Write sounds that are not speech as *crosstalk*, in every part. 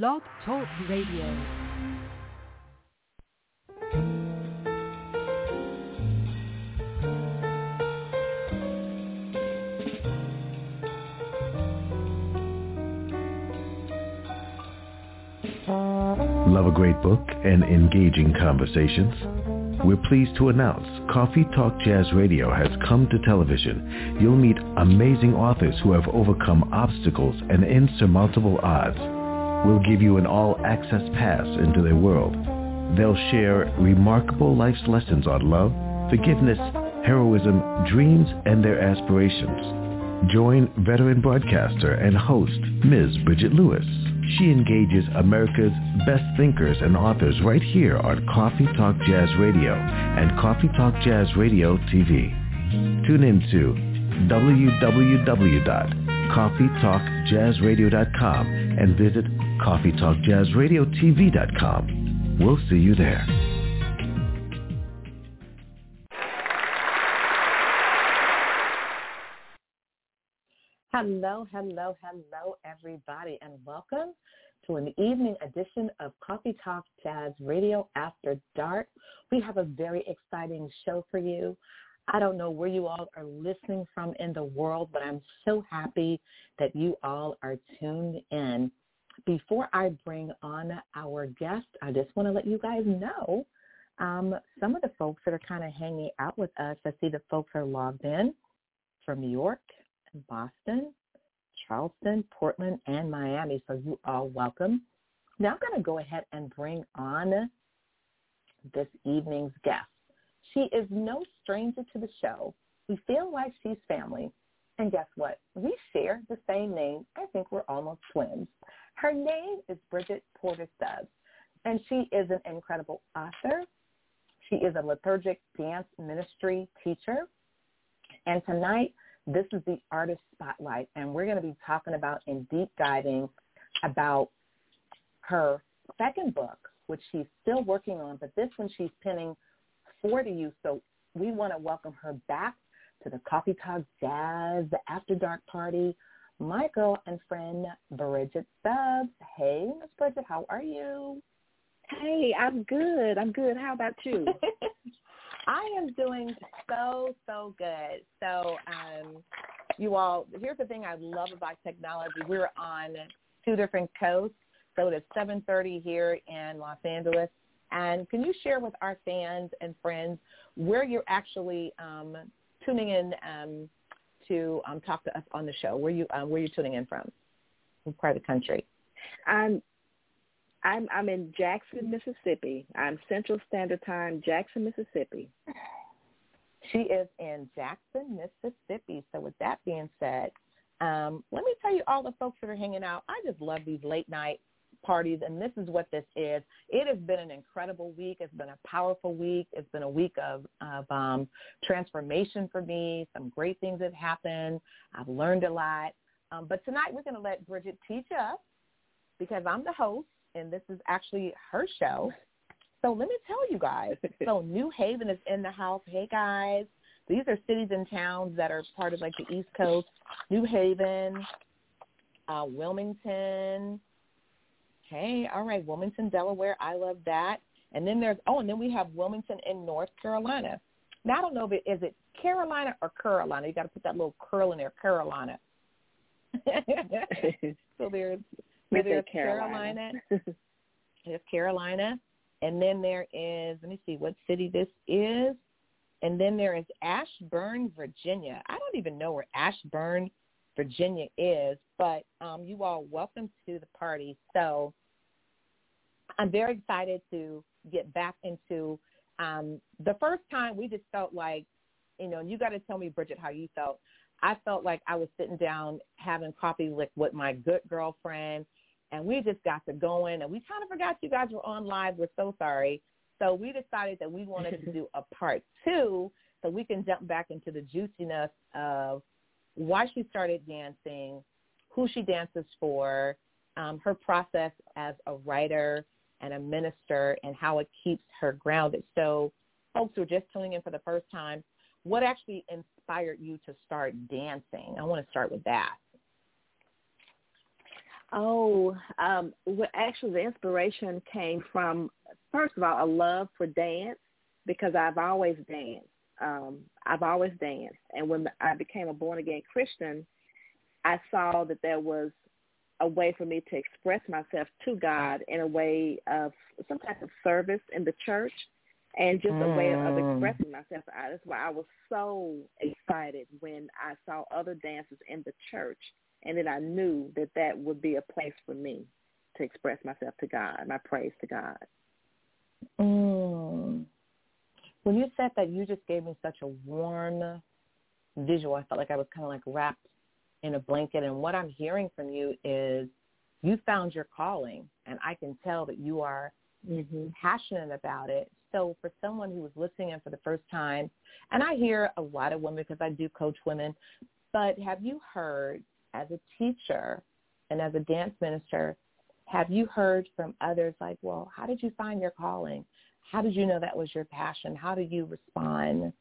Blog Talk Radio. Love a great book and engaging conversations? We're pleased to announce Coffee Talk Jazz Radio has come to television. You'll meet amazing authors who have overcome obstacles and insurmountable odds. We'll give you an all-access pass into their world. They'll share remarkable life's lessons on love, forgiveness, heroism, dreams, and their aspirations. Join veteran broadcaster and host Ms. Bridget Lewis. She engages America's best thinkers and authors right here on Coffee Talk Jazz Radio and Coffee Talk Jazz Radio TV. Tune in to www.coffeetalkjazzradio.com and visit coffeetalkjazzradiotv.com. We'll see you there. Hello, hello, hello, everybody, and welcome to an evening edition of Coffee Talk Jazz Radio After Dark. We have a very exciting show for you. I don't know where you all are listening from in the world, but I'm so happy that you all are tuned in. Before I bring on our guest, I just want to let you guys know um, some of the folks that are kind of hanging out with us. I see the folks are logged in from New York, Boston, Charleston, Portland, and Miami. So you are welcome. Now I'm going to go ahead and bring on this evening's guest. She is no stranger to the show. We feel like she's family. And guess what? We share the same name. I think we're almost twins. Her name is Bridgette Porter Stubbs, and she is an incredible author. She is a liturgic dance ministry teacher. And tonight, this is the Artist Spotlight, and we're going to be talking about and deep diving about her second book, which she's still working on, but this one she's penning for the youth. So we want to welcome her back to the Coffee Talk Jazz the After Dark Party. My girl and friend, Bridgette Stubbs. Hey, Miss Bridgette, how are you? Hey, I'm good. I'm good. How about you? *laughs* I am doing so, so good. So um, you all, here's the thing I love about technology. We're on two different coasts. So it is 7.30 here in Los Angeles. And can you share with our fans and friends where you're actually um, tuning in um, to um, talk to us on the show? Where you uh, where you tuning in from? What part of the country? I'm I'm I'm in Jackson, Mississippi. I'm Central Standard Time, Jackson, Mississippi. She is in Jackson, Mississippi. So with that being said, um, let me tell you all the folks that are hanging out. I just love these late night parties, and this is what this is. It has been an incredible week. It's been a powerful week. It's been a week of, of um, transformation for me. Some great things have happened. I've learned a lot. Um, but tonight we're going to let Bridget teach us because I'm the host, and this is actually her show. So let me tell you guys. *laughs* So New Haven is in the house. Hey guys, these are cities and towns that are part of like the East Coast. New Haven, uh, Wilmington. Hey, all right, Wilmington, Delaware. I love that. And then there's oh, and then we have Wilmington in North Carolina. Now I don't know if it is it Carolina or Carolina. You got to put that little curl in there, Carolina. *laughs* so there's so there's Carolina. Carolina. *laughs* there's Carolina. And then there is, let me see what city this is. And then there is Ashburn, Virginia. I don't even know where Ashburn, Virginia is, but um, you all welcome to the party. So I'm very excited to get back into um, the first time we just felt like, you know, you got to tell me, Bridgette, how you felt. I felt like I was sitting down having coffee with, with my good girlfriend and we just got to going and we kind of forgot you guys were on live. We're so sorry. So we decided that we wanted to *laughs* do a part two so we can jump back into the juiciness of why she started dancing, who she dances for, um, her process as a writer and a minister and how it keeps her grounded. So folks who are just tuning in for the first time, what actually inspired you to start dancing? I want to start with that. Oh, um, well, actually, the inspiration came from first of all a love for dance because I've always danced. Um, I've always danced, and when I became a born again Christian, I saw that there was a way for me to express myself to God in a way of some type of service in the church and just a way of, of Mm. expressing myself. I, that's why I was so excited when I saw other dancers in the church and then I knew that that would be a place for me to express myself to God, my praise to God. Mm. When you said that, you just gave me such a warm visual. I felt like I was kind of like wrapped in a blanket. And what I'm hearing from you is you found your calling, and I can tell that you are Mm-hmm. passionate about it. So for someone who was listening in for the first time, and I hear a lot of women because I do coach women, but have you heard as a teacher and as a dance minister, have you heard from others like, well, how did you find your calling? How did you know that was your passion? How do you respond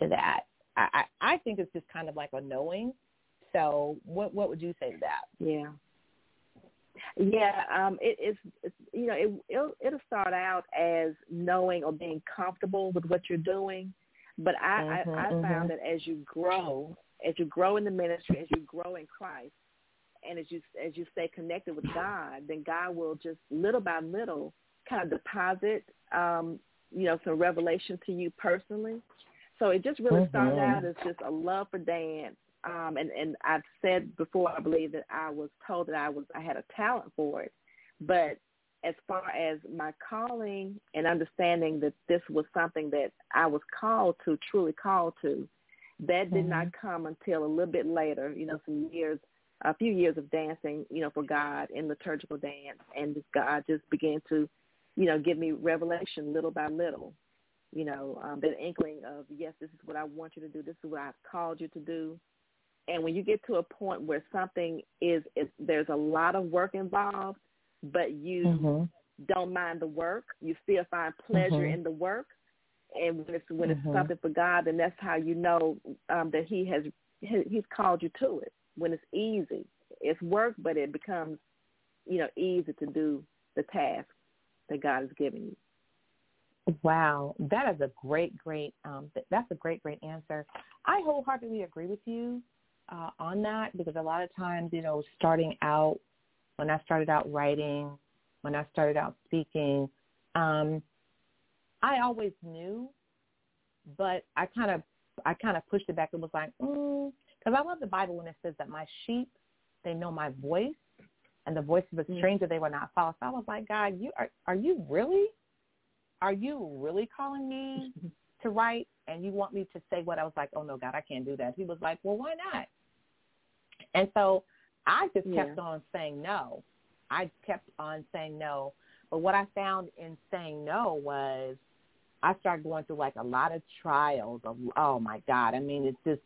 to that? I, I, I think it's just kind of like a knowing. So what what would you say to that? Yeah. Yeah, um, it, it's, it's you know it it'll, it'll start out as knowing or being comfortable with what you're doing, but I Mhm, I, I mhm. found that as you grow, as you grow in the ministry, as you grow in Christ, and as you as you stay connected with God, then God will just little by little kind of deposit um, you know some revelation to you personally. So it just really started Mhm. out as just a love for dance, um, and and I've said before, I believe that I was told that I was I had a talent for it, but as far as my calling and understanding that this was something that I was called to, truly called to, that did not come until a little bit later. You know, some years, a few years of dancing, you know, for God in liturgical dance, and just God just began to, you know, give me revelation little by little. You know, um, that inkling of yes, this is what I want you to do. This is what I've called you to do. And when you get to a point where something is, is there's a lot of work involved, but you Mm-hmm. don't mind the work, you still find pleasure Mhm. in the work. And when it's when it's something for God, then that's how you know um, that He has He's called you to it. When it's easy, it's work, but it becomes you know easy to do the task that God has given you. Wow, that is a great, great. Um, that's a great, great answer. I wholeheartedly agree with you uh, on that because a lot of times, you know, starting out when I started out writing, when I started out speaking, um, I always knew, but I kind of, I kind of pushed it back. It was like, because I love the Bible when it says that my sheep, they know my voice, and the voice of a Mm. stranger they will not follow. So I was like, God, you are, are you really? are you really calling me *laughs* to write and you want me to say what I was like, oh no, God, I can't do that. He was like, well, why not? And so I just kept Yeah. on saying no. I kept on saying no. But what I found in saying no was I started going through like a lot of trials of, oh my God. I mean, it's just,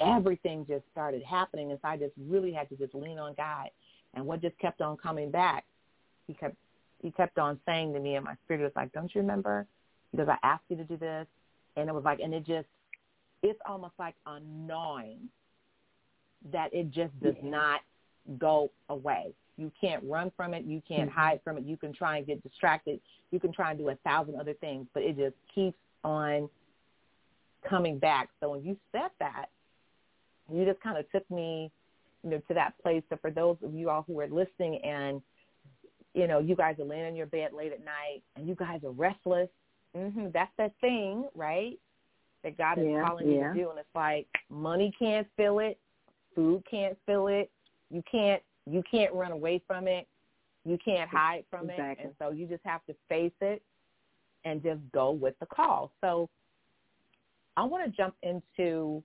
everything just started happening. And so I just really had to just lean on God. And what just kept on coming back, he kept he kept on saying to me and my spirit was like, Don't you remember? Because I asked you to do this and it was like and it just it's almost like a gnawing that it just does Yeah. not go away. You can't run from it, you can't Mhm. hide from it, you can try and get distracted, you can try and do a thousand other things, but it just keeps on coming back. So when you said that, you just kind of took me, you know, to that place. So for those of you all who are listening and you know, you guys are laying in your bed late at night and you guys are restless. hmm That's that thing, right? That God is Yeah, calling you to do. And it's like money can't fill it, food can't fill it. You can't you can't run away from it. You can't hide from Exactly. it. And so you just have to face it and just go with the call. So I want to jump into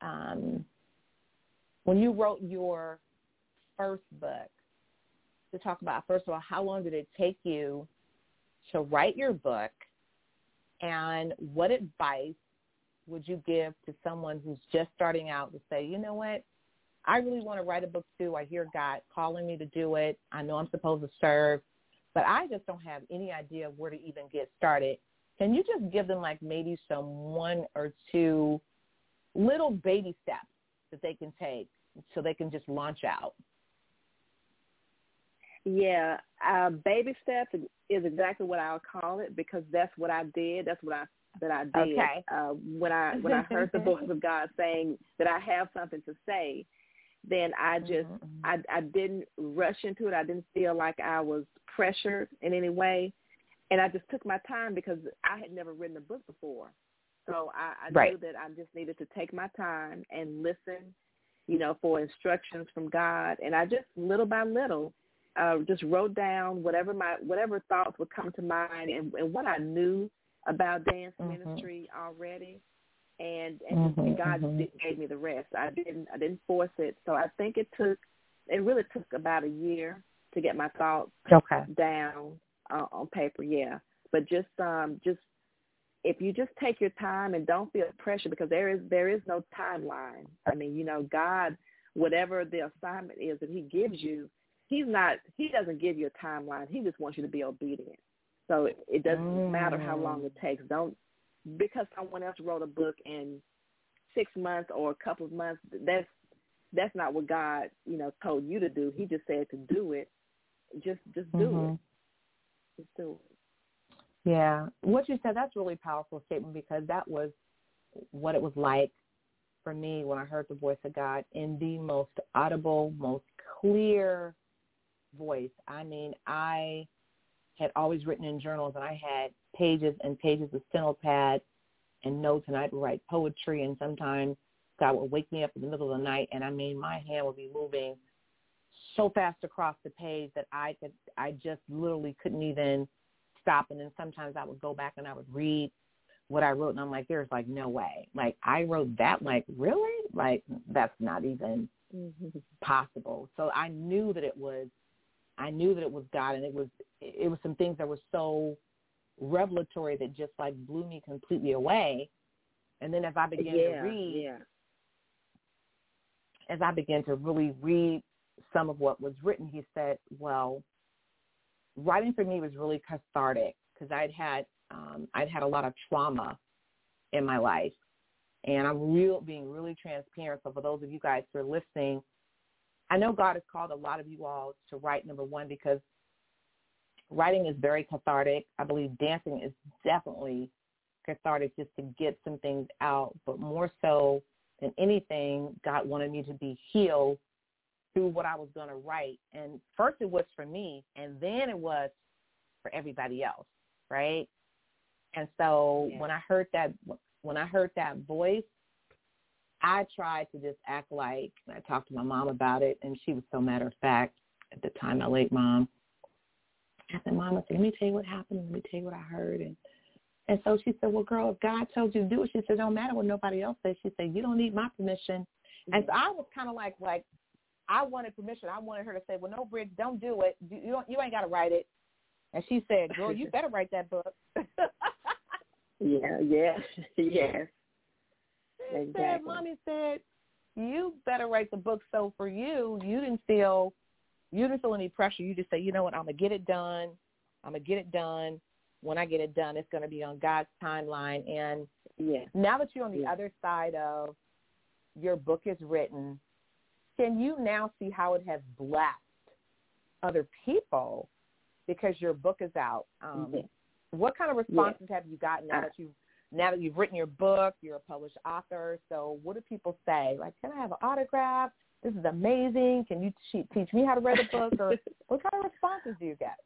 um, when you wrote your first book to talk about first of all how long did it take you to write your book and what advice would you give to someone who's just starting out to say you know what i really want to write a book too i hear god calling me to do it i know i'm supposed to serve but i just don't have any idea where to even get started can you just give them like maybe some one or two little baby steps that they can take so they can just launch out Yeah, uh, baby steps is exactly what I'll call it because that's what I did. That's what I that I did okay. uh, when I when I heard the *laughs* voice of God saying that I have something to say. Then I just mm-hmm. I I didn't rush into it. I didn't feel like I was pressured in any way, and I just took my time because I had never written a book before. So I, I right. knew that I just needed to take my time and listen, you know, for instructions from God. And I just little by little uh, just wrote down whatever my whatever thoughts would come to mind and, and what I knew about dance mm-hmm. ministry already, and and mm-hmm, God mm-hmm. gave me the rest. I didn't I didn't force it, so I think it took it really took about a year to get my thoughts okay. down uh, on paper. Yeah, but just um just if you just take your time and don't feel pressure because there is there is no timeline. I mean, you know, God, whatever the assignment is that He gives you, He's not He doesn't give you a timeline. He just wants you to be obedient. So it doesn't mm. matter how long it takes. Don't because someone else wrote a book in six months or a couple of months. That's that's not what God, you know, told you to do. He just said to do it. Just just do mm-hmm. it. Just do it. Yeah, what you said that's really powerful statement because that was what it was like for me when I heard the voice of God in the most audible, most clear voice. I mean, I had always written in journals and I had pages and pages of steno pad and notes and I'd write poetry and sometimes God would wake me up in the middle of the night and I mean my hand would be moving so fast across the page that I could I just literally couldn't even stop and then sometimes I would go back and I would read what I wrote and I'm like, there's like no way. Like I wrote that like really? Like that's not even mm-hmm. possible. So I knew that it was I knew that it was God and it was it was some things that were so revelatory that just like blew me completely away. And then as I began yeah, to read yeah. as I began to really read some of what was written, he said, Well, writing for me was really cathartic because I'd had um, I'd had a lot of trauma in my life, and I'm real being really transparent. So for those of you guys who are listening, I know God has called a lot of you all to write. Number one, because writing is very cathartic. I believe dancing is definitely cathartic just to get some things out, but more so than anything, God wanted me to be healed through what I was going to write. And first it was for me, and then it was for everybody else, right? And so yeah. when I heard that, when I heard that voice, I tried to just act like, I talked to my mom about it, and she was so matter of fact at the time, my late mom. I said, Mom, I said, let me tell you what happened. Let me tell you what I heard. And and so she said, well, girl, if God told you to do it, she said, don't matter what nobody else says. She said, you don't need my permission. Mm-hmm. And so I was kind of like, like, I wanted permission. I wanted her to say, "Well, no, Briggs, don't do it. You you, don't, you ain't got to write it." And she said, "Girl, you *laughs* better write that book." yeah, yeah, *laughs* yes. She exactly. said, "Mommy said you better write the book." So for you, you didn't feel you didn't feel any pressure. You just say, "You know what? I'm gonna get it done. I'm gonna get it done. When I get it done, it's gonna be on God's timeline." And yeah. now that you're on the yeah. other side of your book is written can you now see how it has blessed other people because your book is out? Um, mm-hmm. What kind of responses yeah. have you gotten now uh, that you now that you've written your book? You're a published author. So what do people say? Like, can I have an autograph? This is amazing. Can you teach me how to write a book? Or *laughs* what kind of responses do you get?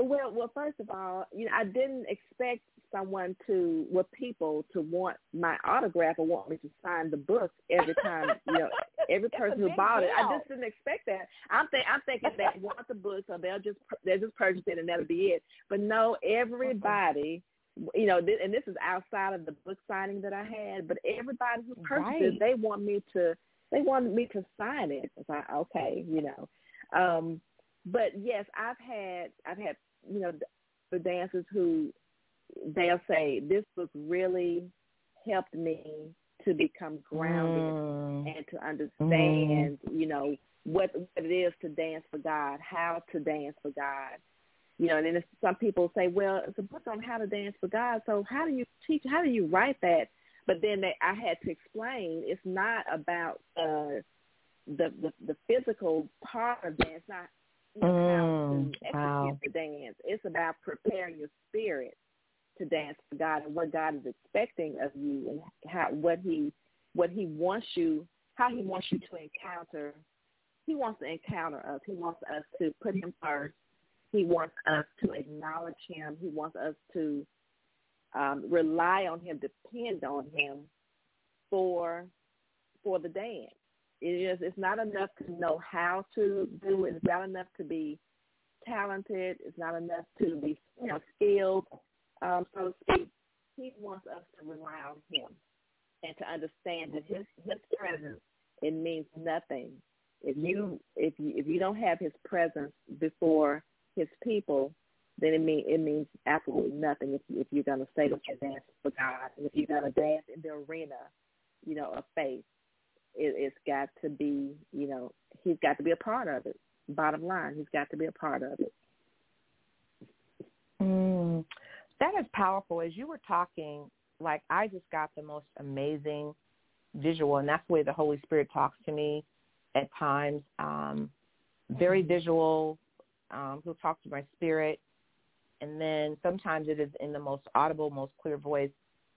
Well, well, first of all, you know, I didn't expect someone to, well, people to want my autograph or want me to sign the book every time, you know, *laughs* every person who bought deal. it. I just didn't expect that. I'm think I'm thinking they *laughs* want the book, so they'll just they'll just purchase it and that'll be it. But no, everybody. You know, th- and this is outside of the book signing that I had, but everybody who purchases, right. they want me to, they wanted me to sign it. It's like, okay, you know, um, but yes, I've had, I've had you know, the dancers who they'll say this book really helped me to become grounded mm. and to understand, mm. you know, what what it is to dance for God, how to dance for God. You know, and then some people say, well, it's a book on how to dance for God. So how do you teach? How do you write that? But then they, I had to explain it's not about uh, the, the the physical part of dance. Not you know, Mm, how to execute wow. the dance. It's about preparing your spirit to dance for God and what God is expecting of you and how what he what he wants you how he wants you to encounter he wants to encounter us. He wants us to put him first. He wants us to acknowledge him. He wants us to um, rely on him, depend on him for for the dance. It is it's not enough to know how to do it. It's not enough to be talented. It's not enough to be you know skilled, um, so. He wants us to rely on him and to understand that his his presence it means nothing if you if you if you don't have his presence before his people, then it mean it means absolutely nothing if if you're gonna say that you're dancing for God and if you're gonna dance in the arena, you know, of faith, it, it's got to be you know he's got to be a part of it. Bottom line, he's got to be a part of it. Mm, that is powerful. As you were talking, like I just got the most amazing visual, and that's the way the Holy Spirit talks to me at times. Um, very visual. Um, he'll talk to my spirit, and then sometimes it is in the most audible, most clear voice.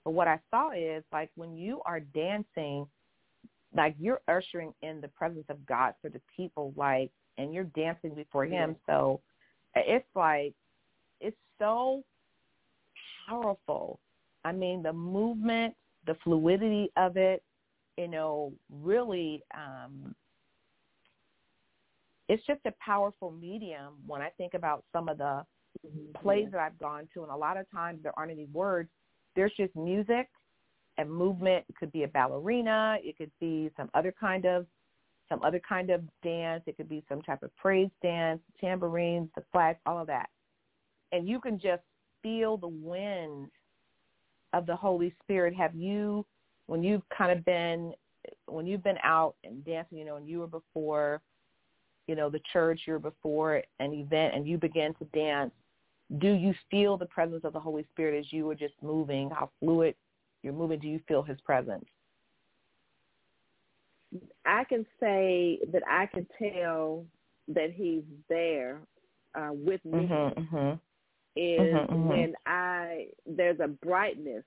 But what I saw is like when you are dancing, like you're ushering in the presence of God for the people, like, and you're dancing before Him. So it's like it's so powerful. I mean, the movement, the fluidity of it, you know, really, um, it's just a powerful medium when I think about some of the plays mm-hmm. that I've gone to, and a lot of times there aren't any words. There's just music and movement. It could be a ballerina. It could be some other kind of some other kind of dance. It could be some type of praise dance, tambourines, the flags, all of that. And you can just feel the wind of the Holy Spirit. Have you, when you've kind of been, when you've been out and dancing, you know, and you were before, you know, the church, you were before an event, and you began to dance, do you feel the presence of the Holy Spirit as you are just moving? How fluid you're moving? Do you feel His presence? I can say that I can tell that he's there uh, with me Mm-hmm, mm-hmm. is Mhm, mhm. when I there's a brightness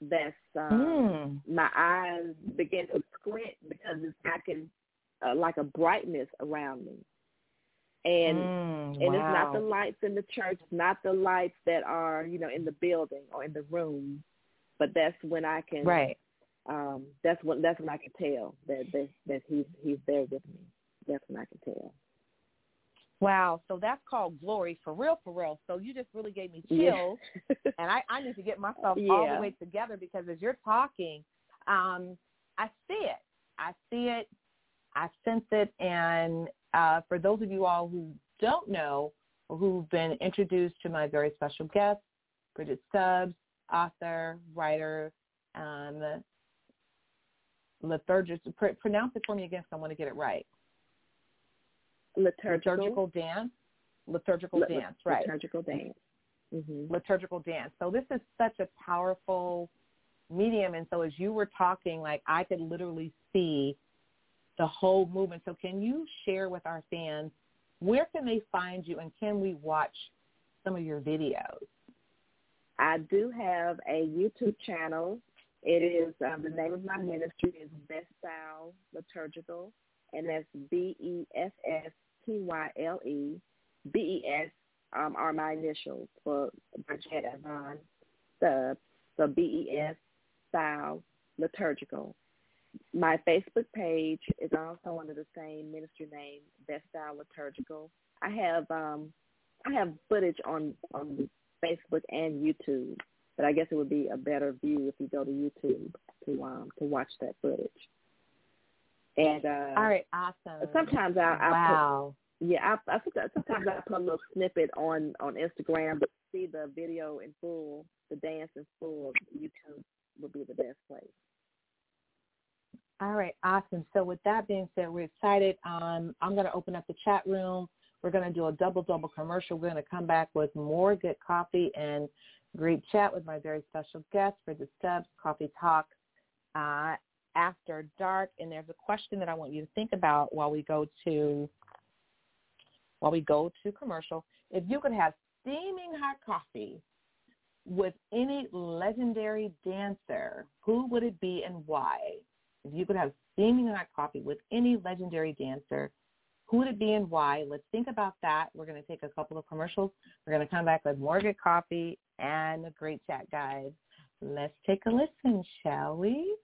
that's uh, Mm. my eyes begin to squint because it's, I can uh, like a brightness around me, and Mm, and it's not the lights in the church, not the lights that are you know in the building or in the room, but that's when I can right. um that's when that's when I can tell that that that he's he's there with me. That's when I can tell. Wow. So that's called glory for real, for real. So you just really gave me Yeah. chills, *laughs* and I, I need to get myself all the way together because as you're talking, um, I see it. I see it. I sense it. And uh, for those of you all who don't know or who've been introduced to my very special guest, Bridgette Stubbs, author, writer, um, liturgist. Pr- pronounce it for me again, so I want to get it right. liturgical, Liturgical dance. Liturgical Lit- dance, right? Liturgical dance. hmm liturgical dance. So this is such a powerful medium. And so as you were talking, like I could literally see the whole movement. So can you share with our fans where can they find you and can we watch some of your videos? I do have a YouTube channel. It is um, the name of my ministry is Best Style Liturgical, and that's B E S S T Y L E. B E S um, are my initials for Bridgette Avon Stubbs. So B E S Style Liturgical. My Facebook page is also under the same ministry name, BESstyle Liturgical. I have um, I have footage on on Facebook and YouTube, but I guess it would be a better view if you go to YouTube to um to watch that footage. And uh, All right, awesome. sometimes I, I wow. put, yeah, I, I sometimes I put a little snippet on on Instagram, but to see the video in full, the dance in full, YouTube would be the best place. All right, awesome. So with that being said, we're excited. Um, I'm going to open up the chat room. We're going to do a double double commercial. We're going to come back with more good coffee and great chat with my very special guest for the Stubbs Coffee Talk uh, after dark. And there's a question that I want you to think about while we go to while we go to commercial. If you could have steaming hot coffee with any legendary dancer, who would it be and why? If you could have steaming hot coffee with any legendary dancer, who would it be and why? Let's think about that. We're going to take a couple of commercials. We're going to come back with more good coffee and a great chat, guys. Let's take a listen, shall we?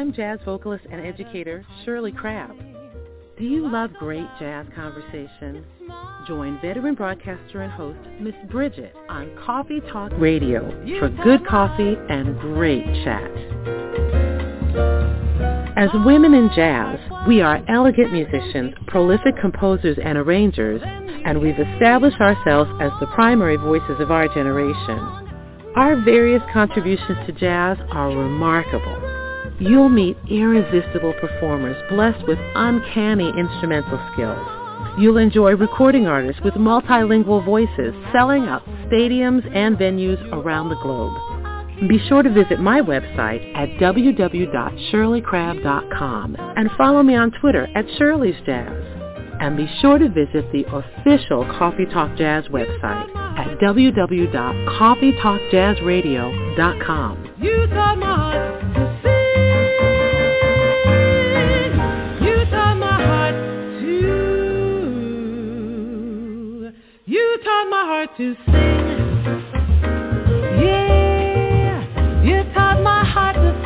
I'm jazz vocalist and educator Shirley Crabbe. Do you love great jazz conversation? Join veteran broadcaster and host Miss Bridget on Coffee Talk Radio for good coffee and great chat. As women in jazz, we are elegant musicians, prolific composers and arrangers, and we've established ourselves as the primary voices of our generation. Our various contributions to jazz are remarkable you'll meet irresistible performers blessed with uncanny instrumental skills. You'll enjoy recording artists with multilingual voices selling out stadiums and venues around the globe. Be sure to visit my website at www.shirleycrabbe.com and follow me on Twitter at Shirley's Jazz. And be sure to visit the official Coffee Talk Jazz website at www.coffeetalkjazzradio.com. You taught my heart to sing. Yeah, you taught my heart to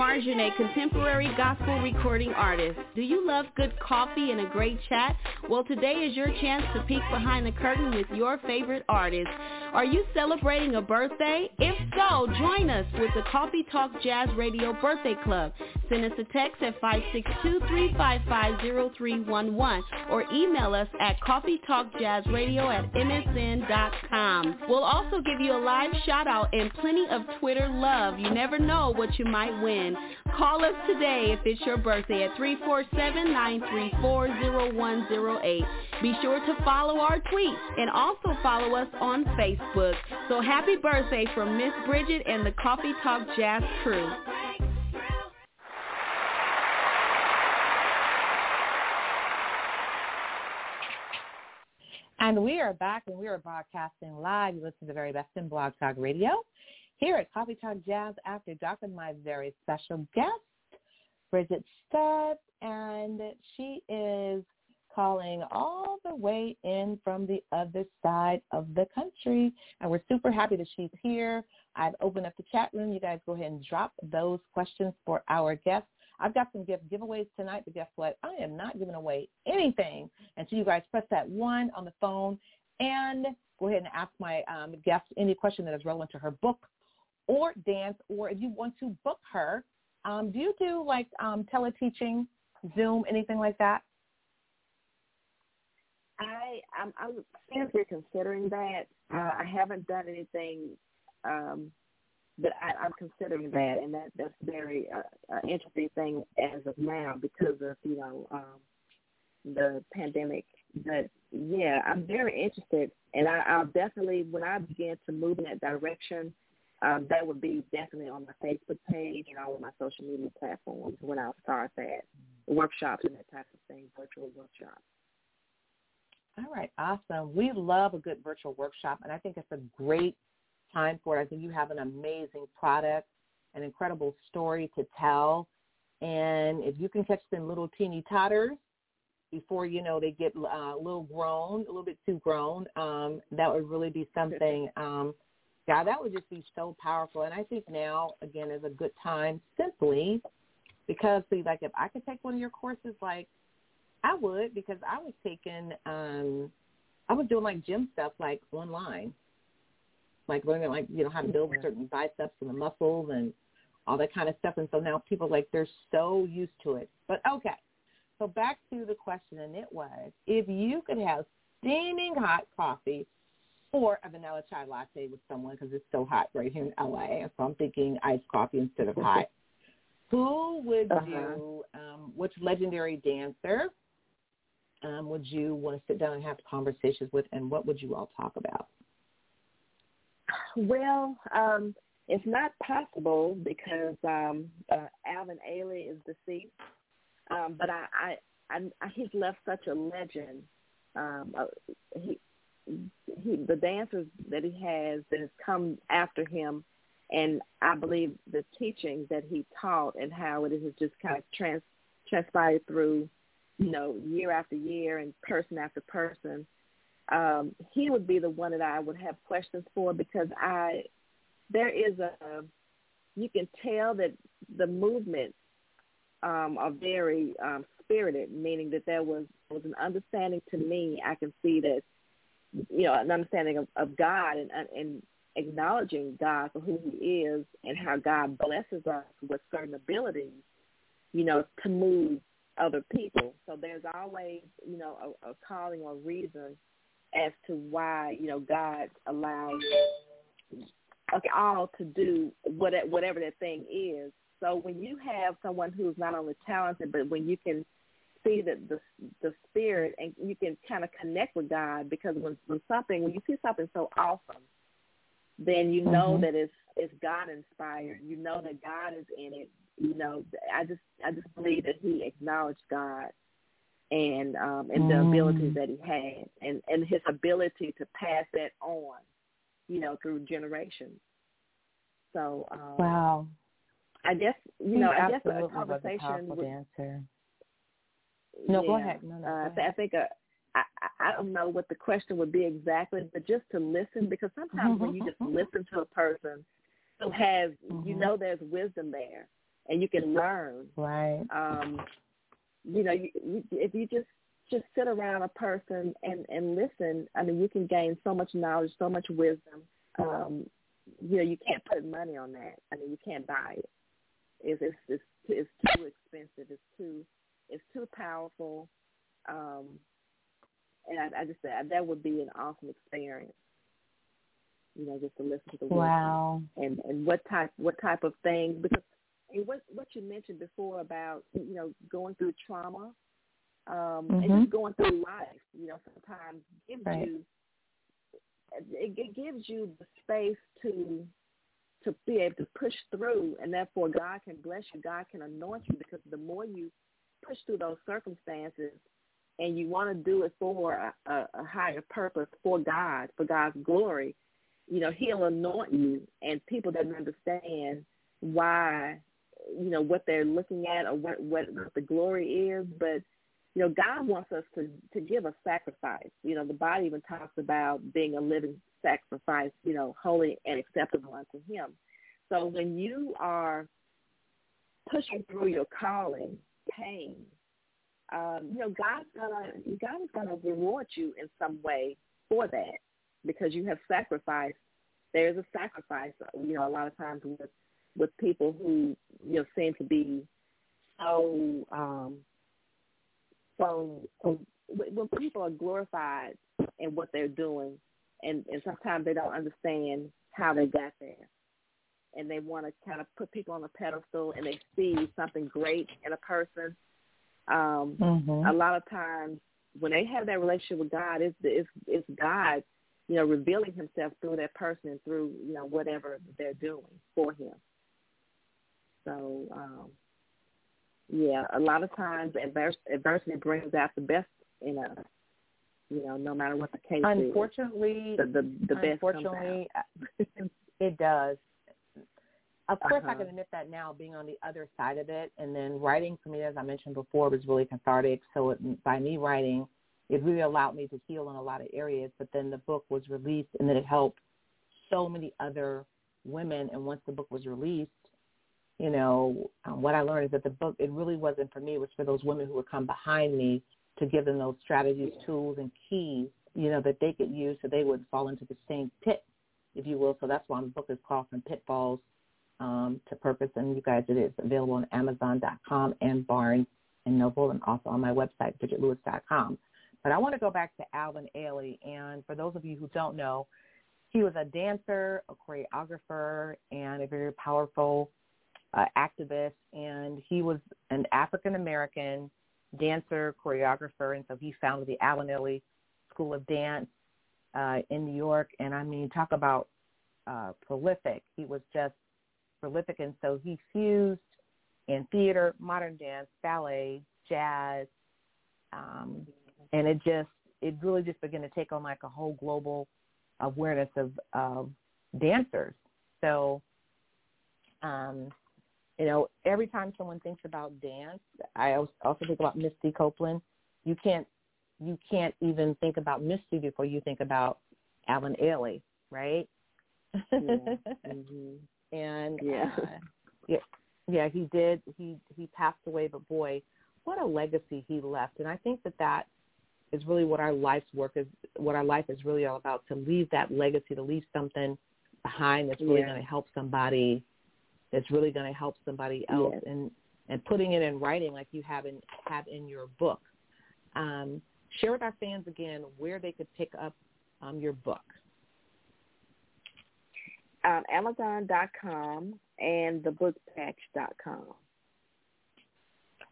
Marjane, contemporary gospel recording artist. Do you love good coffee and a great chat? Well, today is your chance to peek behind the curtain with your favorite artist. Are you celebrating a birthday? If so, join us with the Coffee Talk Jazz Radio Birthday Club. Send us a text at 562-355-0311 or email us at coffeetalkjazzradio at msn.com. We'll also give you a live shout out and plenty of Twitter love. You never know what you might win. Call us today if it's your birthday at 347-934-0108. Be sure to follow our tweets and also follow us on Facebook. So happy birthday from Miss Bridget and the Coffee Talk Jazz crew. And we are back and we are broadcasting live. You listen to the very best in Blog Talk Radio here at Coffee Talk Jazz After Dark with my very special guest, Bridgette Stubbs, and she is calling all the way in from the other side of the country. And we're super happy that she's here. I've opened up the chat room. You guys go ahead and drop those questions for our guests. I've got some gift giveaways tonight, but guess what? I am not giving away anything until you guys press that one on the phone and go ahead and ask my um, guest any question that is relevant to her book or dance, or if you want to book her. Um, do you do like um, teleteaching, Zoom, anything like that? I I'm, I'm seriously considering that. Uh, I haven't done anything um, but I, I'm considering that, and that that's very uh, uh, interesting thing as of now because of you know um, the pandemic. But yeah, I'm very interested, and I, I'll definitely when I begin to move in that direction, um, that would be definitely on my Facebook page and all of my social media platforms when I'll start that workshops and that type of thing, virtual workshops. All right, awesome. We love a good virtual workshop, and I think it's a great time for it. I think you have an amazing product, an incredible story to tell. And if you can catch them little teeny totters before, you know, they get uh, a little grown, a little bit too grown, um, that would really be something. Um, yeah, that would just be so powerful. And I think now, again, is a good time simply because, see, like if I could take one of your courses, like I would because I was taking, um, I was doing like gym stuff like online like learning like you know how to build certain biceps and the muscles and all that kind of stuff. And so now people like they're so used to it. But okay, so back to the question, and it was if you could have steaming hot coffee or a vanilla chai latte with someone because it's so hot right here in LA. So I'm thinking iced coffee instead of hot. Who would Uh-huh. you, um, which legendary dancer um, would you want to sit down and have conversations with, and what would you all talk about? Well, um, it's not possible because um, uh, Alvin Ailey is deceased. Um, but I, I, I, I, he's left such a legend. Um, uh, he, he, the dancers that he has that has come after him, and I believe the teaching that he taught and how it has just kind of trans, transpired through, you know, year after year and person after person. Um, he would be the one that I would have questions for because I, there is a, you can tell that the movement um, are very um, spirited, meaning that there was was an understanding to me. I can see that, you know, an understanding of, of God and and acknowledging God for who He is and how God blesses us with certain abilities, you know, to move other people. So there's always, you know, a, a calling or reason as to why, you know, God allows us all to do what, whatever that thing is. So when you have someone who's not only talented, but when you can see that the the spirit and you can kind of connect with God because when when something when you see something so awesome, then you know Mhm. that it's it's God inspired. You know that God is in it. You know, I just I just believe that he acknowledged God and um and the Mm. abilities that he had and and his ability to pass that on, you know, through generations. So um Wow. I guess you know, I guess a absolutely was a conversation dancer. No, go ahead. No, no, uh, go so I think uh, I I don't know what the question would be exactly, but just to listen because sometimes when you just *laughs* listen to a person who has you Mhm. know there's wisdom there and you can learn. Right. Um, you know, you, you, if you just just sit around a person and and listen, I mean, you can gain so much knowledge, so much wisdom. Um, you know, you can't put money on that. I mean, you can't buy it. It's it's it's, it's too expensive. It's too it's too powerful. Um, and I, I just said that would be an awesome experience. You know, just to listen to the wisdom Wow. and and what type what type of things because and what what you mentioned before about you know going through trauma um and Mhm. just going through life you know sometimes gives Right. you it, it gives you the space to to be able to push through and therefore God can bless you God can anoint you because the more you push through those circumstances and you want to do it for a, a, a higher purpose for God for God's glory you know he'll anoint you and people doesn't understand why you know what they're looking at or what what, the glory is but you know god wants us to to give a sacrifice. You know the bible even talks about being a living sacrifice you know holy and acceptable unto him. So when you are pushing through your calling pain um you know god's gonna god is gonna reward you in some way for that because you have sacrificed. There's a sacrifice you know a lot of times with with people who you know seem to be so um so when people are glorified in what they're doing and and sometimes they don't understand how they got there and they want to kind of put people on a pedestal and they see something great in a person um Mhm. a lot of times when they have that relationship with God, it's it's it's God, you know, revealing Himself through that person and through you know whatever they're doing for Him. So, um, yeah, a lot of times advers- adversity brings out the best in us. You know, no matter what the case Unfortunately, is, the the, the best unfortunately, *laughs* it does. Of course, I Uh-huh. can admit that now, being on the other side of it, and then writing for me, as I mentioned before, was really cathartic. So it, by me writing, it really allowed me to heal in a lot of areas. But then the book was released, and then it helped so many other women. And once the book was released, you know, um, what I learned is that the book, it really wasn't for me. It was for those women who would come behind me to give them those strategies, tools, and keys, you know, that they could use so they wouldn't fall into the same pit if you will. So that's why my book is called From Pitfalls um, to Purpose. And you guys, it is available on Amazon.com and Barnes and Noble and also on my website, BridgetLewis.com. But I want to go back to Alvin Ailey. And for those of you who don't know, he was a dancer, a choreographer, and a very powerful uh, activist. And he was an African American dancer, choreographer, and so he founded the Alvin Ailey School of Dance uh, in New York. And I mean, talk about uh, prolific. He was just prolific, and so he fused in theater, modern dance, ballet, jazz, um, and it just it really just began to take on like a whole global awareness of of dancers. So, um, you know, every time someone thinks about dance, I also think about Misty Copeland. You can't you can't even think about Misty before you think about Alvin Ailey, right? Yeah. mm-hmm. *laughs* and yeah. Uh, yeah, yeah, he did. He he passed away, but boy, what a legacy he left. And I think that that is really what our life's work is. What our life is really all about to leave that legacy, to leave something behind that's really yeah. going to help somebody. That's really going to help somebody else, yes. and and putting it in writing like you have in have in your book. Um, share with our fans again where they could pick up um, your book um, Amazon.com and thebookpatch.com.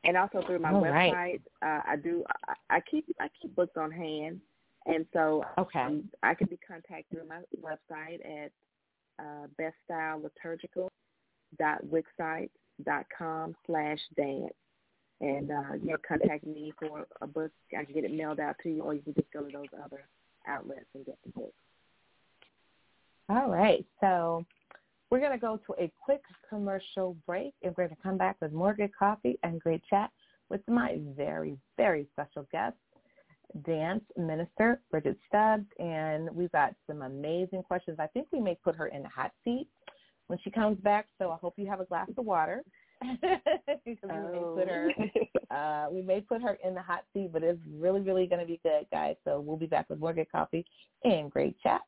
And also through my All website, right. uh, I do. I, I keep I keep books on hand, and so okay, um, I can be contacted through my website at uh, besstyleliturgical.wixsite.com slash dance. And uh, you know, contact me for a book. I can get it mailed out to you, or you can just go to those other outlets and get the book. All right. So we're going to go to a quick commercial break, and we're going to come back with more good coffee and great chat with my very, very special guest, dance minister Bridgette Stubbs, and we've got some amazing questions. I think we may put her in the hot seat when she comes back, so I hope you have a glass of water. *laughs* because oh. we may put her, *laughs* uh, we may put her in the hot seat, but it's really, really going to be good, guys. So we'll be back with more good coffee and great chat.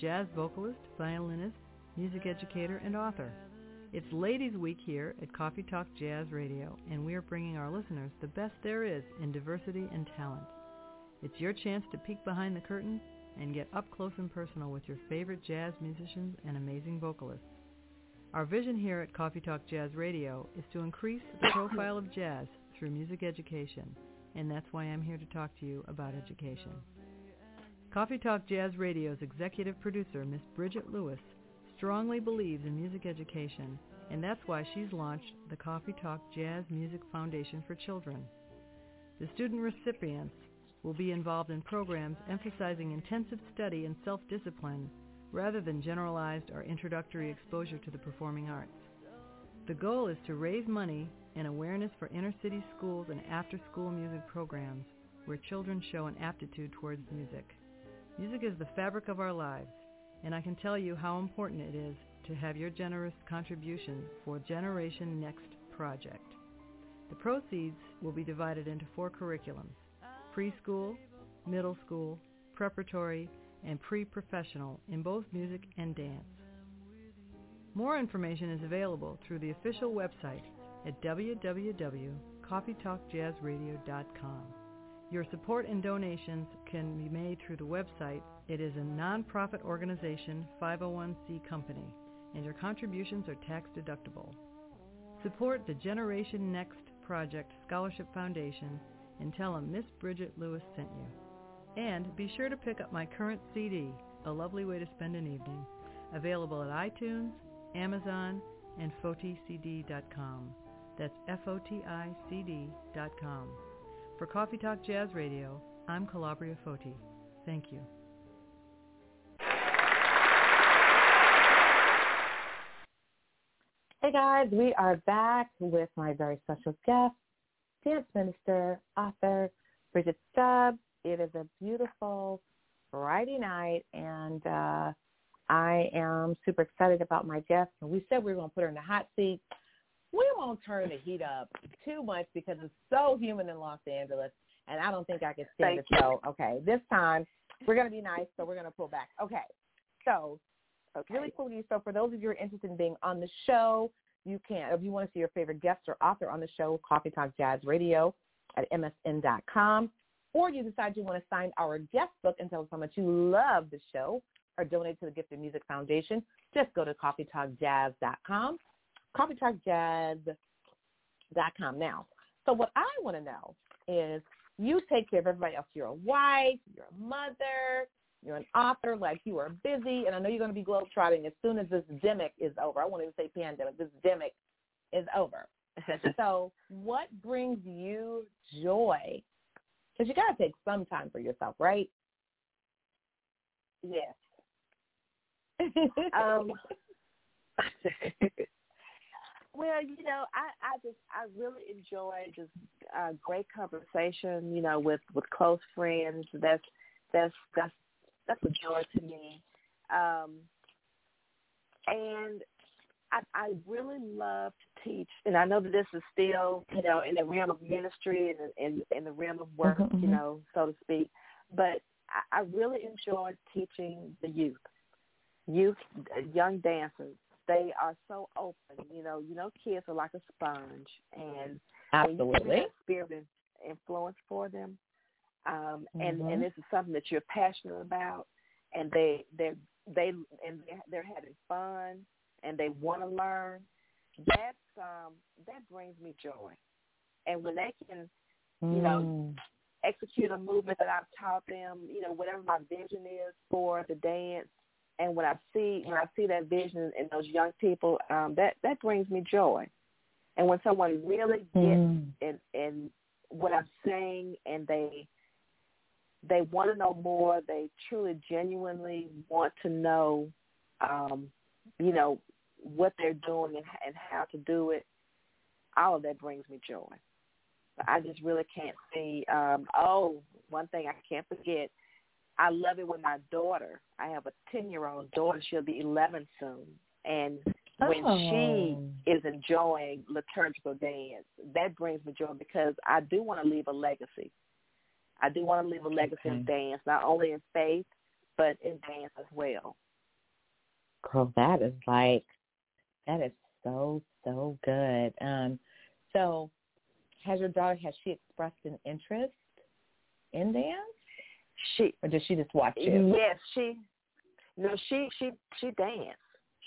Jazz vocalist, violinist, music educator, and author. It's Ladies Week here at Coffee Talk Jazz Radio, and we are bringing our listeners the best there is in diversity and talent. It's your chance to peek behind the curtain and get up close and personal with your favorite jazz musicians and amazing vocalists. Our vision here at Coffee Talk Jazz Radio is to increase the profile of jazz through music education, and that's why I'm here to talk to you about education. Coffee Talk Jazz Radio's executive producer, Miss Bridget Lewis, strongly believes in music education, and that's why she's launched the Coffee Talk Jazz Music Foundation for Children. The student recipients will be involved in programs emphasizing intensive study and self-discipline rather than generalized or introductory exposure to the performing arts. The goal is to raise money and awareness for inner-city schools and after-school music programs where children show an aptitude towards music. Music is the fabric of our lives, and I can tell you how important it is to have your generous contribution for Generation Next project. The proceeds will be divided into four curriculums, preschool, middle school, preparatory, and pre-professional in both music and dance. More information is available through the official website at www.coffeetalkjazzradio.com. Your support and donations can be made through the website. It is a nonprofit organization, 501c company, and your contributions are tax deductible. Support the Generation Next Project Scholarship Foundation and tell them Miss Bridget Lewis sent you. And be sure to pick up my current CD, A Lovely Way to Spend an Evening, available at iTunes, Amazon, and FotiCD.com. That's F-O-T-I-C-D.com. For Coffee Talk Jazz Radio, I'm Calabria Foti. Thank you. Hey guys, we are back with my very special guest, dance minister, author, Bridgette Stubbs. It is a beautiful Friday night, and uh, I am super excited about my guest. And we said we were going to put her in the hot seat. We won't turn the heat up too much because it's so humid in Los Angeles, and I don't think I can stand Thank the show. Okay, this time we're going to be nice, so we're going to pull back. Okay, so Okay. really quickly. So for those of you who are interested in being on the show, you can, if you want to see your favorite guest or author on the show, Coffee Talk Jazz Radio at msn.com, or you decide you want to sign our guest book and tell us how much you love the show or donate to the Gifted Music Foundation, just go to coffeetalkjazz.com, coffeetalkjazz.com. Now, so what I want to know is you take care of everybody else. You're a wife, you're a mother, you're an author, like you are busy, and I know you're going to be globetrotting as soon as this demic is over. I won't even say pandemic. This demic is over. *laughs* so what brings you joy? Because you got to take some time for yourself, right? Yes. *laughs* Um, *laughs* well, you know, I, I just I really enjoy just uh, great conversation. You know, with with close friends. That's that's that's that's a joy to me. Um, and I, I really love to teach, and I know that this is still, you know, in the realm of ministry and in, in the realm of work, Mhm, you mhm. know, so to speak. But I, I really enjoy teaching the youth, youth, uh, young dancers. They are so open, you know. You know, kids are like a sponge, and Absolutely. spirit and influence for them, um, and Mhm. and this is something that you're passionate about, and they they they and they're, they're having fun, and they want to learn. That's um, that brings me joy, and when they can you know, Mm. execute a movement that I've taught them, you know, whatever my vision is for the dance. And when I see when I see that vision in those young people, um, that that brings me joy. And when someone really gets Mm. in in what I'm saying and they they want to know more, they truly genuinely want to know um, you know, what they're doing and, and how to do it, all of that brings me joy. I just really can't see. Um, oh, one thing I can't forget. I love it when my daughter. I have a ten-year-old daughter. She'll be eleven soon, and when Oh. she is enjoying liturgical dance, that brings me joy because I do want to leave a legacy. I do want to leave a legacy in dance, not only in faith, but in dance as well. Girl, that is like that is so so good. Um, so has your daughter has she expressed an interest in dance? She or does she just watch it? Yes, she. No, she she she danced.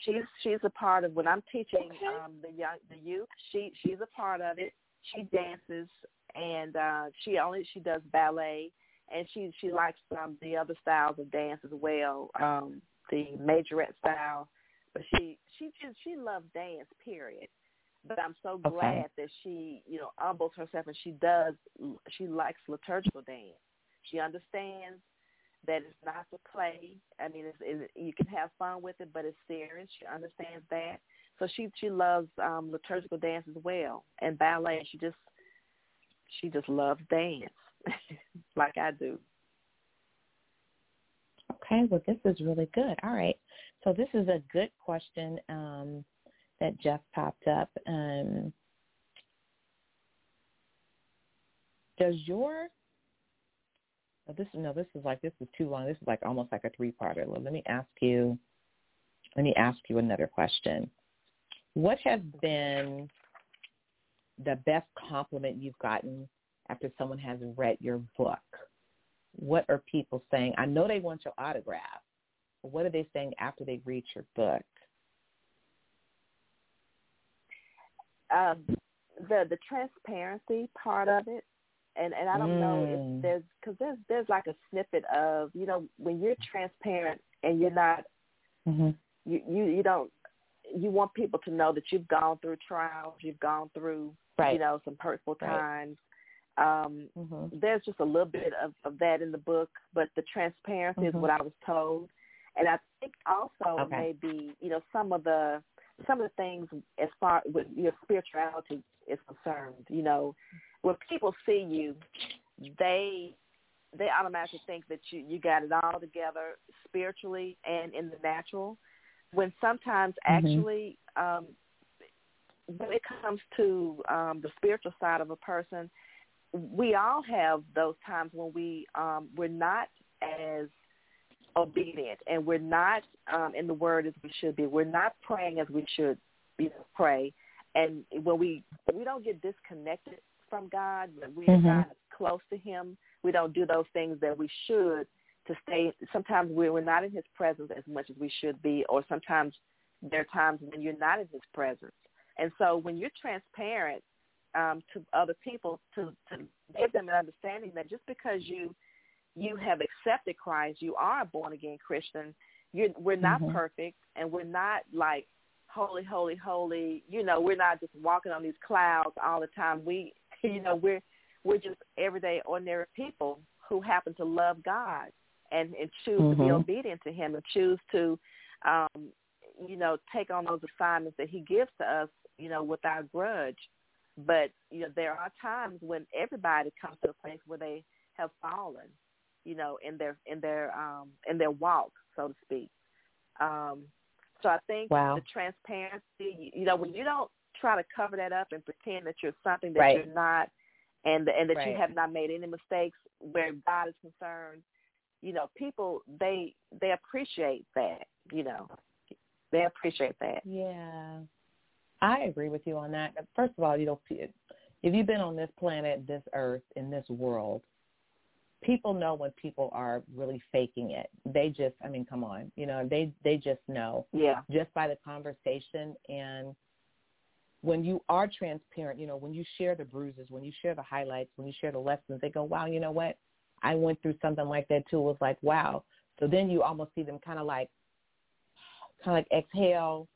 She's she's a part of when I'm teaching okay. um the young the youth. She she's a part of it. She dances and uh she only she does ballet and she she likes um the other styles of dance as well. Um the majorette style. But she she just she loves dance, period. But I'm so glad okay. that she, you know, humbles herself and she does she likes liturgical dance. She understands that it's not to play. I mean, it's, it, you can have fun with it, but it's serious. She understands that. So she she loves um liturgical dance as well and ballet. She just she just loves dance *laughs* like I do. Okay, well this is really good. All right. So this is a good question um, that just popped up. Um, does your this no, this is like this is too long. This is like almost like a three parter. Let me ask you let me ask you another question. What has been the best compliment you've gotten after someone has read your book? What are people saying? I know they want your autograph, but what are they saying after they read your book? Um, the the transparency part of it and and I don't mm. know if Mm. there's because there's there's like a snippet of you know when you're transparent and you're not mm-hmm. you you you don't you want people to know that you've gone through trials, you've gone through right. you know some hurtful times. Um, mm-hmm. There's just a little bit of, of that in the book, but the transparency mm-hmm. is what I was told, and I think also okay. maybe you know some of the some of the things as far with your spirituality is concerned. You know, when people see you, they they automatically think that you you got it all together spiritually and in the natural. When sometimes mm-hmm. actually, um, when it comes to um, the spiritual side of a person, we all have those times when we um, we're not as obedient and we're not um, in the word as we should be. We're not praying as we should you know, pray. And when we we don't get disconnected from God, that we're mm-hmm. not close to Him. We don't do those things that we should to stay. Sometimes we're not in His presence as much as we should be, or sometimes there are times when you're not in His presence. And so when you're transparent um, to other people, to, to give them an understanding that just because you you have accepted Christ, you are a born again Christian. You're, we're not mm-hmm. perfect, and we're not like holy, holy, holy. You know, we're not just walking on these clouds all the time. We, *laughs* you know, we're we're just everyday, ordinary people who happen to love God and and choose mm-hmm. to be obedient to Him and choose to, um, you know, take on those assignments that He gives to us, you know, without grudge. But you know, there are times when everybody comes to a place where they have fallen, you know, in their in their um in their walk, so to speak. Um so I think wow. the transparency, you know, when you don't try to cover that up and pretend that you're something that right. you're not and and that right. you have not made any mistakes where God is concerned, you know, people they they appreciate that, you know. They appreciate that. Yeah. I agree with you on that. First of all, you know, if you've been on this planet, this earth, in this world, people know when people are really faking it. They just, I mean, come on, you know, they they just know. Yeah. Just by the conversation and when you are transparent, you know, when you share the bruises, when you share the highlights, when you share the lessons, they go, wow, you know what? I went through something like that too. It was like, wow. So then you almost see them kind of like, kind of like exhale,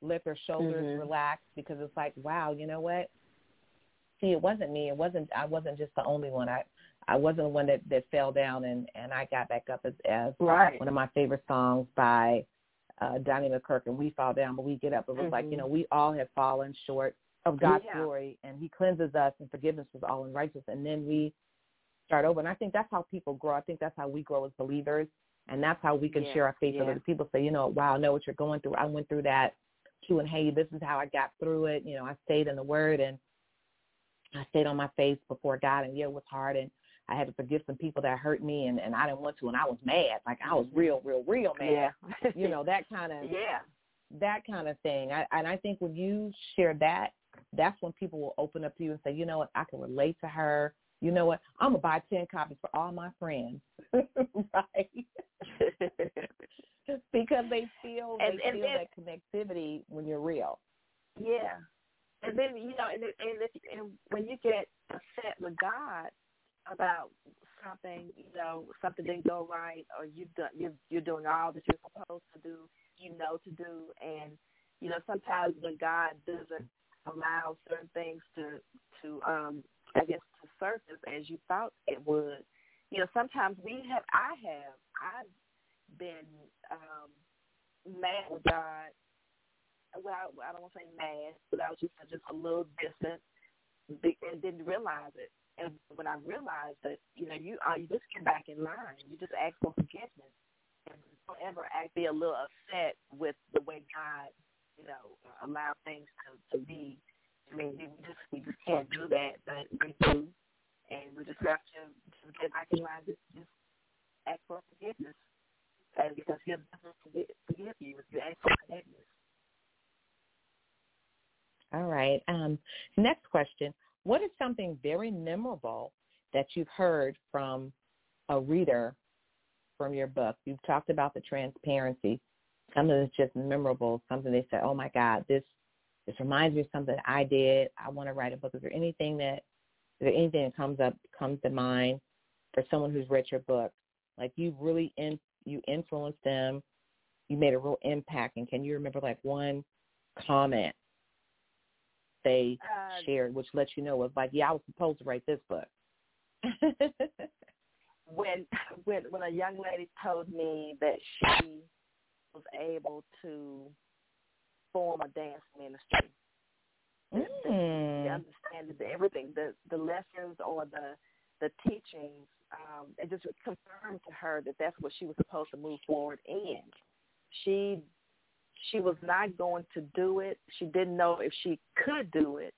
let their shoulders mm-hmm. relax because it's like, wow, you know what? See, it wasn't me. It wasn't. I wasn't just the only one. I I wasn't the one that that fell down and and I got back up as as right. one of my favorite songs by uh Donnie McClurkin and We fall down, but we get up. It was mm-hmm. like you know we all have fallen short of God's yeah. glory, and He cleanses us, and forgiveness is all in righteousness, and then we start over. And I think that's how people grow. I think that's how we grow as believers, and that's how we can yeah. share our faith yeah. with other people. Say, you know, wow, I know what you're going through. I went through that too, and hey, this is how I got through it. You know, I stayed in the Word and I stayed on my face before God, and yeah, it was hard, and I had to forgive some people that hurt me and, and I didn't want to and I was mad. Like I was mm-hmm. real, real, real mad. Yeah. *laughs* you know, that kind of yeah. that kind of thing. I, and I think when you share that, that's when people will open up to you and say, you know what, I can relate to her. You know what, I'm gonna buy ten copies for all my friends, *laughs* right? *laughs* because they feel And- they and feel then- that connectivity when you're real. Yeah, and then you know, and and, if, and when you get upset with God about something, you know, something didn't go right, or you've done you're you're doing all that you're supposed to do, you know to do, and you know sometimes when God doesn't allow certain things to to um I guess to surface as you thought it would, you know sometimes we have I have I've been um mad with God well, I, I don't want to say mad, but I was just just a little distant and didn't realize it. And when I realized that, you know, you uh, you just get back in line. You just ask for forgiveness, and don't ever act be a little upset with the way God, you know, allow things to to be. I mean, we just we just can't do that, but we do, and we just have to just get back in line. Just just ask for forgiveness, and because He'll definitely forgive, forgive you if you ask for forgiveness. All right. Um, next question. What is something very memorable that you've heard from a reader from your book? You've talked about the transparency. Something that's just memorable, something they said, oh my God, this this reminds me of something I did. I want to write a book. Is there anything that is there anything that comes up comes to mind for someone who's read your book? Like you really in you influenced them, you made a real impact and can you remember like one comment they Uh, shared, which lets you know it's like, yeah, I was supposed to write this book. *laughs* when when when a young lady told me that she was able to form a dance ministry. The, the, the Mm. understanding, the everything, the the lessons or the the teachings, um, it just confirmed to her that that's what she was supposed to move forward in. She she was not going to do it. She didn't know if she could do it.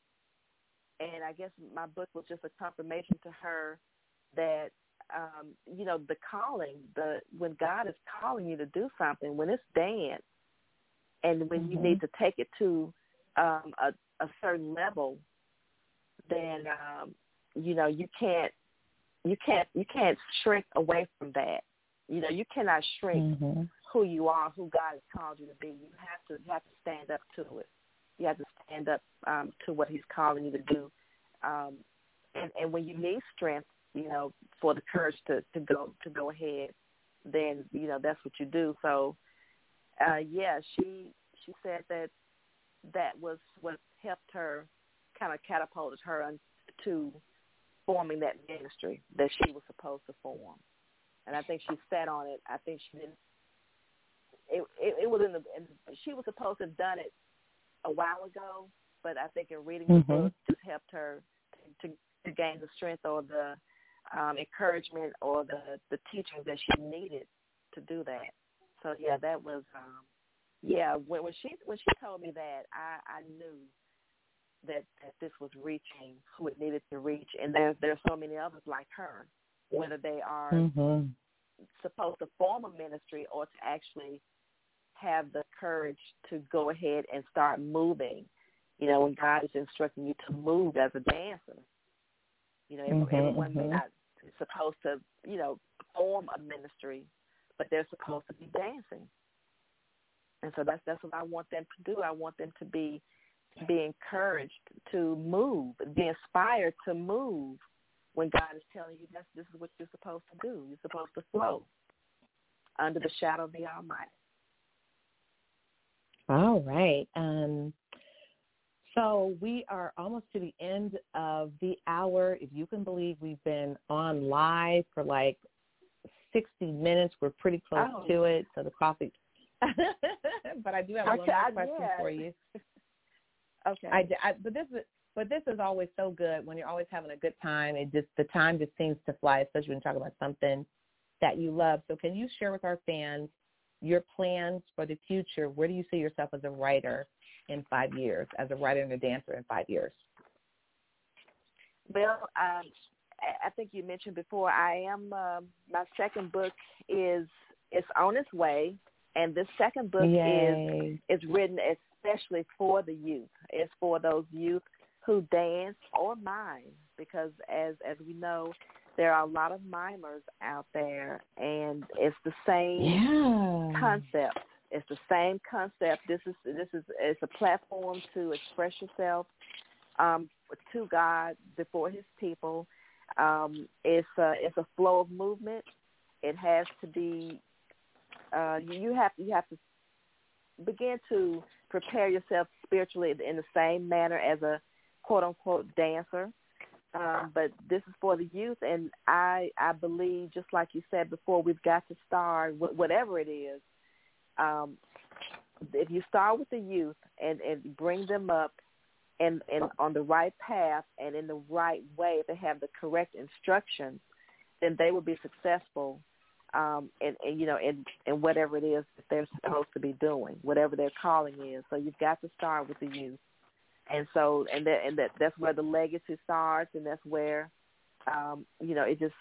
And I guess my book was just a confirmation to her that um, you know, the calling, the when God is calling you to do something, when it's dance and when you Mhm. need to take it to um a, a certain level, then um, you know, you can't you can't you can't shrink away from that. You know, you cannot shrink Mhm. Who you are, who God has called you to be. You have to you have to stand up to it. You have to stand up um, to what He's calling you to do. Um, and and when you need strength, you know, for the courage to to go to go ahead, then you know that's what you do. So, uh, yeah, she she said that that was what helped her, kind of catapulted her to forming that ministry that she was supposed to form. And I think she sat on it. I think she didn't it, it, it was in the in, she was supposed to have done it a while ago, but I think in reading the Mhm. book just helped her to, to gain the strength or the um, encouragement or the the teaching that she needed to do that. So yeah, that was um, yeah. When, when she when she told me that, I I knew that that this was reaching who it needed to reach, and there there's so many others like her, whether they are Mhm. supposed to form a ministry or to actually have the courage to go ahead and start moving. You know, when God is instructing you to move as a dancer. You know, Mhm, everyone may mhm. not supposed to, you know, form a ministry, but they're supposed to be dancing. And so that's that's what I want them to do. I want them to be be encouraged to move, be inspired to move when God is telling you that's this is what you're supposed to do. You're supposed to flow under the shadow of the Almighty. All right. Um, so we are almost to the end of the hour. If you can believe we've been on live for like 60 minutes. We're pretty close Oh. to it. So the coffee. *laughs* but I do have one Okay, more question yeah. for you. *laughs* Okay. I, I, but this is but this is always so good when you're always having a good time. It just the time just seems to fly, especially when you talk about something that you love. So can you share with our fans your plans for the future? Where do you see yourself as a writer in five years, as a writer and a dancer in five years? Well, um, I think you mentioned before. I am uh, my second book is it's on its way, and this second book Yay. is is written especially for the youth. It's for those youth who dance or mime, because as as we know, there are a lot of mimers out there, and it's the same yeah. concept. It's the same concept. This is this is it's a platform to express yourself um, to God before His people. Um, it's a it's a flow of movement. It has to be. Uh, you have you have to begin to prepare yourself spiritually in the same manner as a quote unquote dancer. Um, but this is for the youth, and I I believe just like you said before, we've got to start whatever it is um, if you start with the youth and, and bring them up and, and on the right path and in the right way, they have the correct instructions, then they will be successful um, and, and you know, in, in whatever it is that they're supposed to be doing, whatever their calling is. So you've got to start with the youth, and so and that and that that's where the legacy starts, and that's where um, you know it just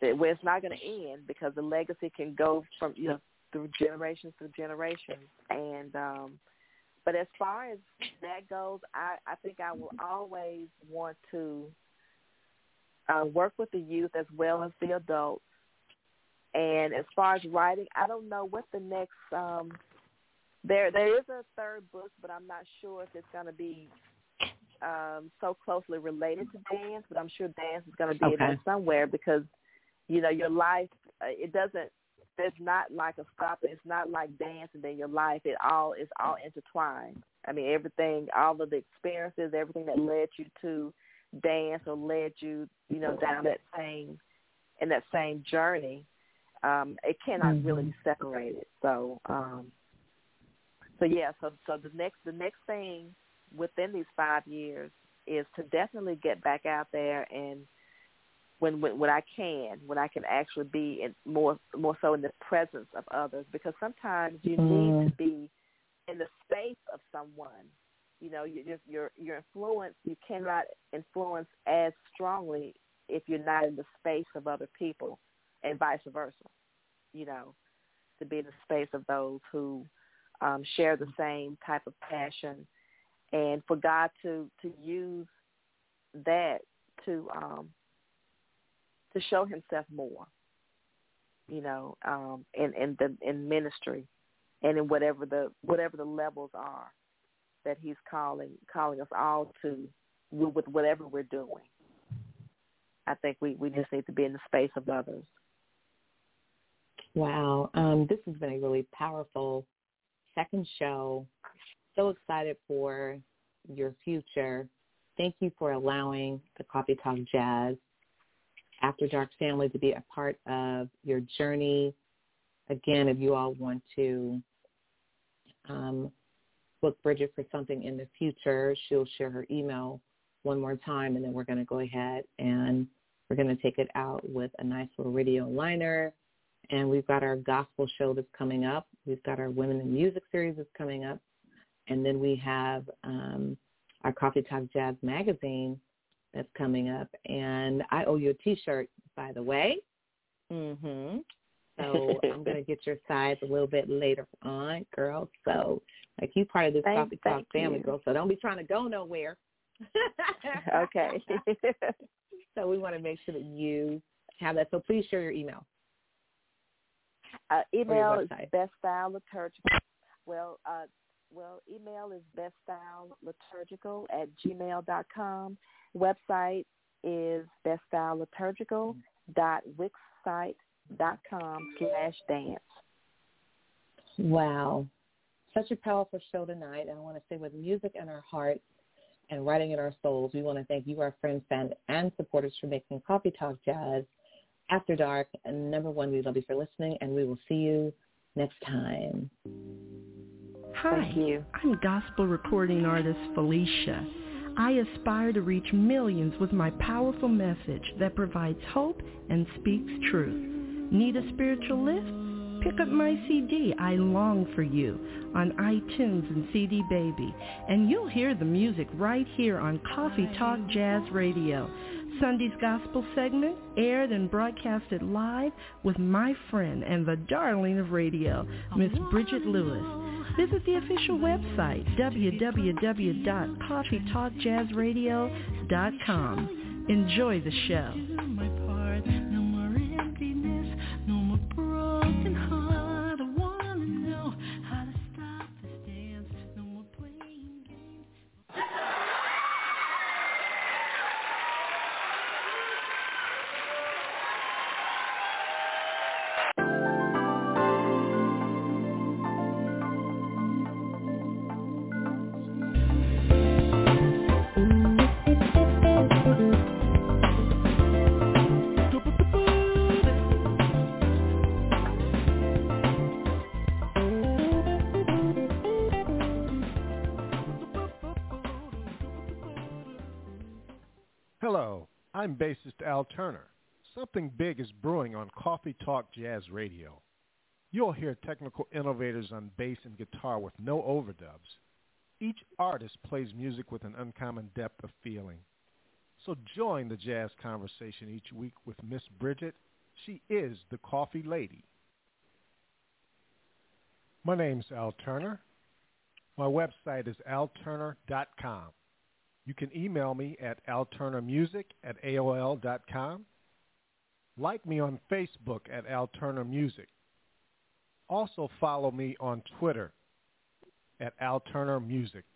where it's not going to end because the legacy can go from you know through generations through generations. And um, but as far as that goes, I, I think I will always want to uh, work with the youth as well as the adults. And as far as writing, I don't know what the next. Um, there, there is a third book, but I'm not sure if it's going to be um, so closely related to dance. But I'm sure dance is going to be okay. in there somewhere because, you know, your life uh, it doesn't there's not like a stop. It's not like dancing in your life. It all is all intertwined. I mean, everything, all of the experiences, everything that led you to dance or led you, you know, down that same in that same journey. Um, it cannot mm-hmm. really be separated. So, um, so yeah. So, so the next, the next thing within these five years is to definitely get back out there and when, when when I can, when I can actually be in more more so in the presence of others, because sometimes you mm. need to be in the space of someone. You know, you just your your influence. You cannot influence as strongly if you're not in the space of other people, and vice versa. You know, to be in the space of those who um, share the same type of passion, and for God to to use that to um, to show himself more, you know, um, in in the in ministry, and in whatever the whatever the levels are that he's calling calling us all to with whatever we're doing. I think we we just need to be in the space of others. Wow, um, this has been a really powerful second show. So excited for your future. Thank you for allowing the Coffee Talk Jazz after Dark family to be a part of your journey. Again, if you all want to um, book Bridgette for something in the future, she'll share her email one more time, and then we're going to go ahead and we're going to take it out with a nice little radio liner. And we've got our gospel show that's coming up. We've got our Women in Music series that's coming up. And then we have um, our Coffee Talk Jazz magazine that's coming up. And I owe you a T-shirt, by the way. Mm-hmm. So *laughs* I'm going to get your size a little bit later on, girl. So like you part of this thank, Coffee Talk family, you. girl. So don't be trying to go nowhere. okay. *laughs* *laughs* so we want to make sure that you have that. So please share your email. Uh, email is best style liturgical. Well, uh, well, email is beststyleliturgical at gmail dot com. Website is besstyleliturgical.wixsite.com slash dance. Wow. Such a powerful show tonight. And I want to say with music in our hearts and writing in our souls, we want to thank you, our friends, fans, and supporters for making Coffee Talk Jazz after dark. And number one, we love you for listening, and we will see you next time. Hi, I'm gospel recording artist Felicia. I aspire to reach millions with my powerful message that provides hope and speaks truth. Need a spiritual lift? Pick up my CD, I Long for You, on iTunes and CD Baby, and you'll hear the music right here on Coffee Talk Jazz Radio. Sunday's gospel segment aired and broadcasted live with my friend and the darling of radio, Miss Bridget Lewis. Visit the official website, www.coffeetalkjazzradio.com. Enjoy the show. Al Turner. Something big is brewing on Coffee Talk Jazz Radio. You'll hear technical innovators on bass and guitar with no overdubs. Each artist plays music with an uncommon depth of feeling. So join the jazz conversation each week with Miss Bridget. She is the coffee lady. My name's Al Turner. My website is alturner.com. You can email me at alturnermusic at AOL.com. Like me on Facebook at alturnermusic. Also follow me on Twitter at alturnermusic. Mm-hmm.